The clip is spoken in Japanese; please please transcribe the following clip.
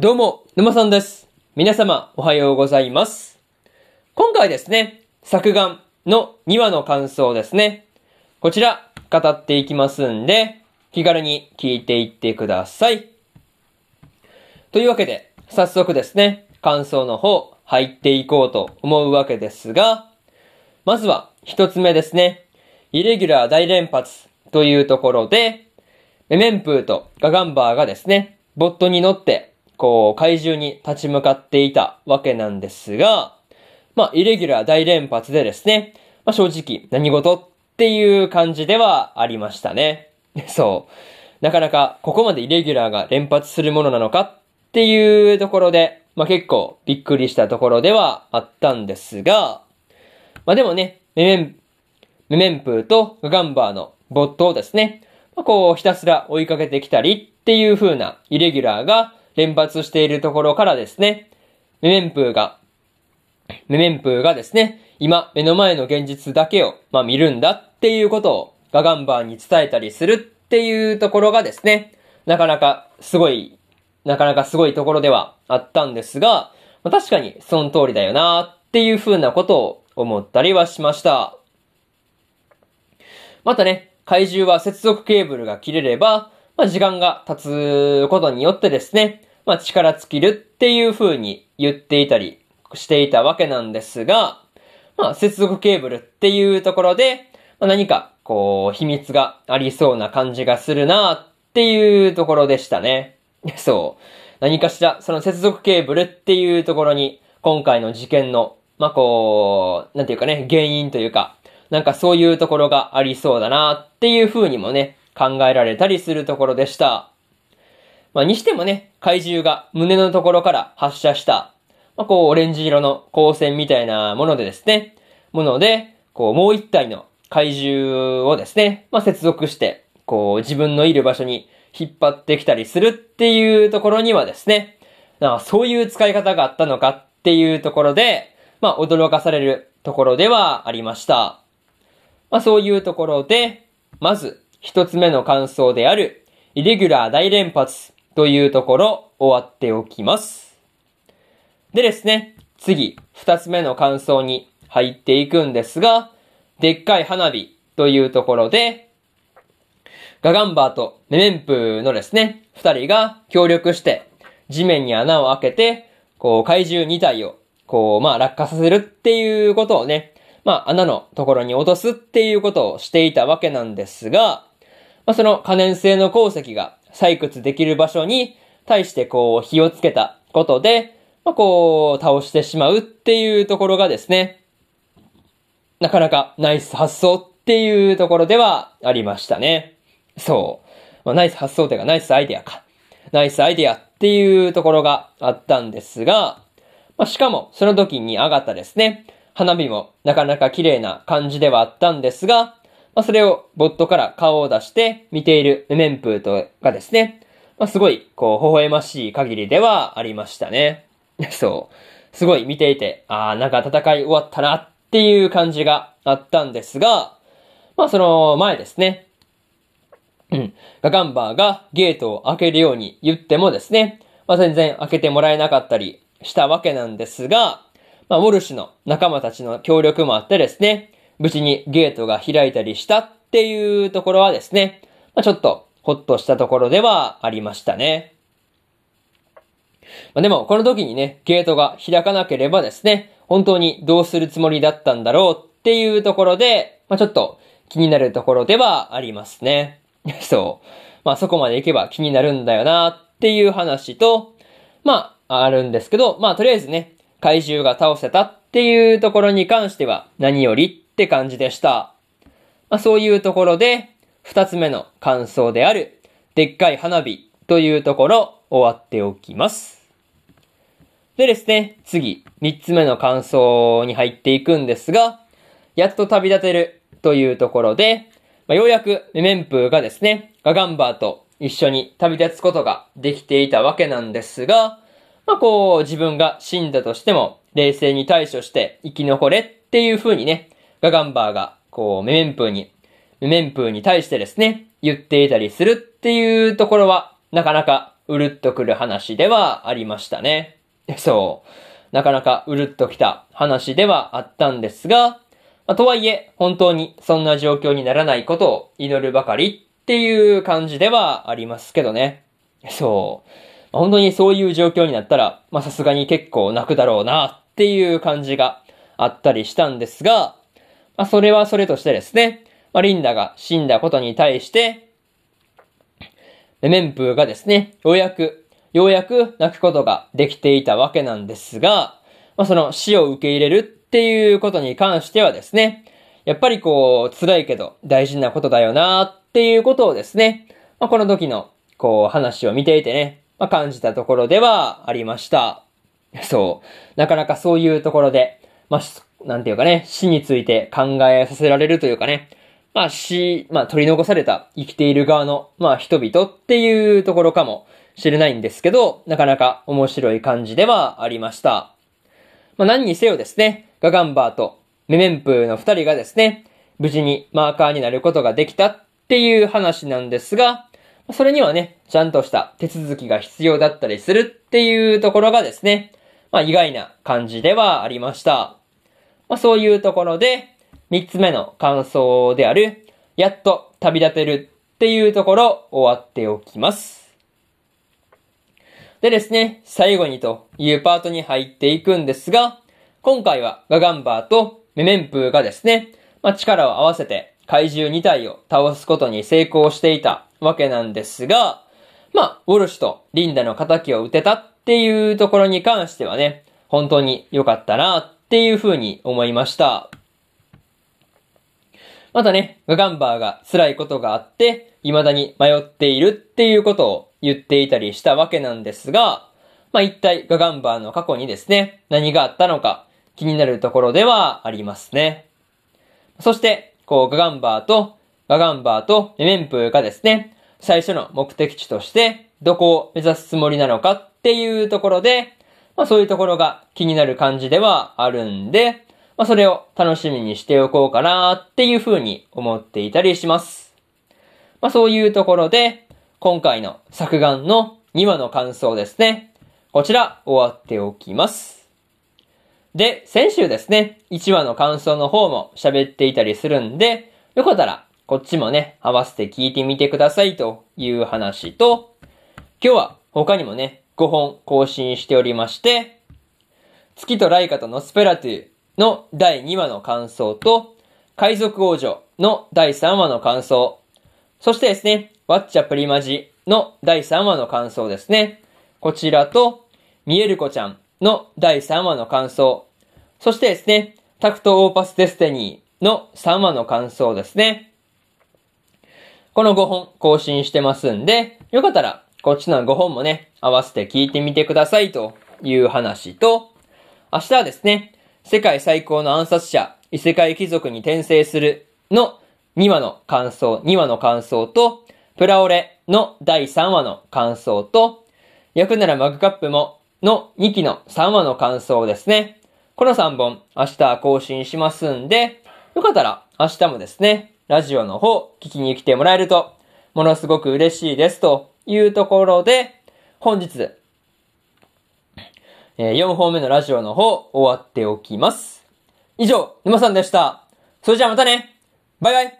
どうも、沼さんです。皆様、おはようございます。今回ですね、作眼の2話の感想ですね。こちら、語っていきますんで、気軽に聞いていってください。というわけで、早速ですね、感想の方、入っていこうと思うわけですが、まずは、一つ目ですね。イレギュラー大連発というところで、メメンプーとガガンバーがですね、ボットに乗って、こう、怪獣に立ち向かっていたわけなんですが、まあ、イレギュラー大連発でですね、まあ、正直、何事っていう感じではありましたね。そう。なかなか、ここまでイレギュラーが連発するものなのかっていうところで、まあ、結構びっくりしたところではあったんですが、まあ、でもね、メメン、メメンプーとガンバーのボットをですね、まあ、こうひたすら追いかけてきたりっていう風なイレギュラーが連発しているところからですね、メメンプーが、メメンプーがですね、今目の前の現実だけを、まあ、見るんだっていうことをガガンバーに伝えたりするっていうところがですね、なかなかすごい、なかなかすごいところではあったんですが、まあ、確かにその通りだよなっていう風なことを思ったりはしました。またね、怪獣は接続ケーブルが切れれば、まあ、時間が経つことによってですね、まあ、力尽きるっていう風に言っていたりしていたわけなんですが、まあ、接続ケーブルっていうところで、まあ、何か、こう、秘密がありそうな感じがするなっていうところでしたね。そう。何かしら、その接続ケーブルっていうところに、今回の事件の、まあ、こう、なんていうかね、原因というか、なんかそういうところがありそうだなっていう風にもね、考えられたりするところでした。まあ、にしてもね、怪獣が胸のところから発射した、まあ、こう、オレンジ色の光線みたいなものでですね、もので、こう、もう一体の怪獣をですね、まあ、接続して、こう、自分のいる場所に引っ張ってきたりするっていうところにはですね、なそういう使い方があったのかっていうところで、まあ、驚かされるところではありました。まあ、そういうところで、まず、一つ目の感想である、イレギュラー大連発というところ、終わっておきます。でですね、次、二つ目の感想に入っていくんですが、でっかい花火というところで、ガガンバーとメメンプーのですね、二人が協力して、地面に穴を開けて、こう、怪獣2体を、こう、まあ、落下させるっていうことをね、まあ、穴のところに落とすっていうことをしていたわけなんですが、まあ、その可燃性の鉱石が採掘できる場所に対してこう火をつけたことで、まあ、こう倒してしまうっていうところがですね、なかなかナイス発想っていうところではありましたね。そう。まあ、ナイス発想というかナイスアイデアか。ナイスアイデアっていうところがあったんですが、まあ、しかもその時に上がったですね、花火もなかなか綺麗な感じではあったんですが、まあ、それをボットから顔を出して見ているメンプーとがですね、まあ、すごい、こう、微笑ましい限りではありましたね。そう。すごい見ていて、ああ、なんか戦い終わったなっていう感じがあったんですが、まあその前ですね。うん。ガガンバーがゲートを開けるように言ってもですね、まあ全然開けてもらえなかったりしたわけなんですが、まあ、ウォルシュの仲間たちの協力もあってですね、無事にゲートが開いたりしたっていうところはですね、まあ、ちょっとほっとしたところではありましたね。まあ、でも、この時にね、ゲートが開かなければですね、本当にどうするつもりだったんだろうっていうところで、まあ、ちょっと気になるところではありますね。そう。まあ、そこまで行けば気になるんだよなっていう話と、まあ、あるんですけど、まあ、とりあえずね、怪獣が倒せたっていうところに関しては何よりって感じでした。まあ、そういうところで、二つ目の感想である、でっかい花火というところ終わっておきます。でですね、次、三つ目の感想に入っていくんですが、やっと旅立てるというところで、まあ、ようやくメメンプーがですね、ガガンバーと一緒に旅立つことができていたわけなんですが、まあこう、自分が死んだとしても、冷静に対処して生き残れっていう風にね、ガガンバーが、こう、メメンプーに、メメンプーに対してですね、言っていたりするっていうところは、なかなかうるっとくる話ではありましたね。そう。なかなかうるっときた話ではあったんですが、まあ、とはいえ、本当にそんな状況にならないことを祈るばかりっていう感じではありますけどね。そう。まあ、本当にそういう状況になったら、まさすがに結構泣くだろうなっていう感じがあったりしたんですが、まあ、それはそれとしてですね、まあ、リンダが死んだことに対して、メンプーがですね、ようやくようやく泣くことができていたわけなんですが、まあ、その死を受け入れるっていうことに関してはですね、やっぱりこう、辛いけど大事なことだよなっていうことをですね、まあ、この時のこう話を見ていてね、まあ、感じたところではありました。そう。なかなかそういうところで、まあ、なんていうかね、死について考えさせられるというかね、まあ死、まあ取り残された生きている側の、まあ人々っていうところかもしれないんですけど、なかなか面白い感じではありました。まあ、何にせよですね、ガガンバーとメメンプーの二人がですね、無事にマーカーになることができたっていう話なんですが、それにはね、ちゃんとした手続きが必要だったりするっていうところがですね、まあ意外な感じではありました。まあそういうところで、三つ目の感想である、やっと旅立てるっていうところ終わっておきます。でですね、最後にというパートに入っていくんですが、今回はガガンバーとメメンプーがですね、まあ、力を合わせて怪獣2体を倒すことに成功していたわけなんですが、まあ、ウォルシュとリンダの仇を撃てたっていうところに関してはね、本当に良かったなっていう風に思いました。またね、ガガンバーが辛いことがあって、未だに迷っているっていうことを言っていたりしたわけなんですが、まあ、一体ガガンバーの過去にですね、何があったのか気になるところではありますね。そして、こう、ガガンバーと、ガガンバーとメメンプーがですね、最初の目的地として、どこを目指すつもりなのかっていうところで、まあそういうところが気になる感じではあるんで、まあそれを楽しみにしておこうかなっていうふうに思っていたりします。まあそういうところで、今回の作眼の2話の感想ですね。こちら終わっておきます。で、先週ですね、1話の感想の方も喋っていたりするんで、よかったらこっちもね、合わせて聞いてみてくださいという話と、今日は他にもね、5本更新しておりまして、月とライカとノスペラトゥの第2話の感想と、海賊王女の第3話の感想、そしてですね、ワッチャプリマジの第3話の感想ですね。こちらと、見える子ちゃんの第3話の感想。そしてですね、タクトオーパスデスティニーの3話の感想ですね。この5本更新してますんで、よかったらこっちの5本もね、合わせて聞いてみてくださいという話と、明日はですね、世界最高の暗殺者、異世界貴族に転生するの2話の感想、2話の感想と、プラオレの第3話の感想と、焼くならマグカップもの2期の3話の感想ですね。この3本明日更新しますんで、よかったら明日もですね、ラジオの方聞きに来てもらえると、ものすごく嬉しいですというところで、本日、え4本目のラジオの方終わっておきます。以上、沼さんでした。それじゃあまたねバイバイ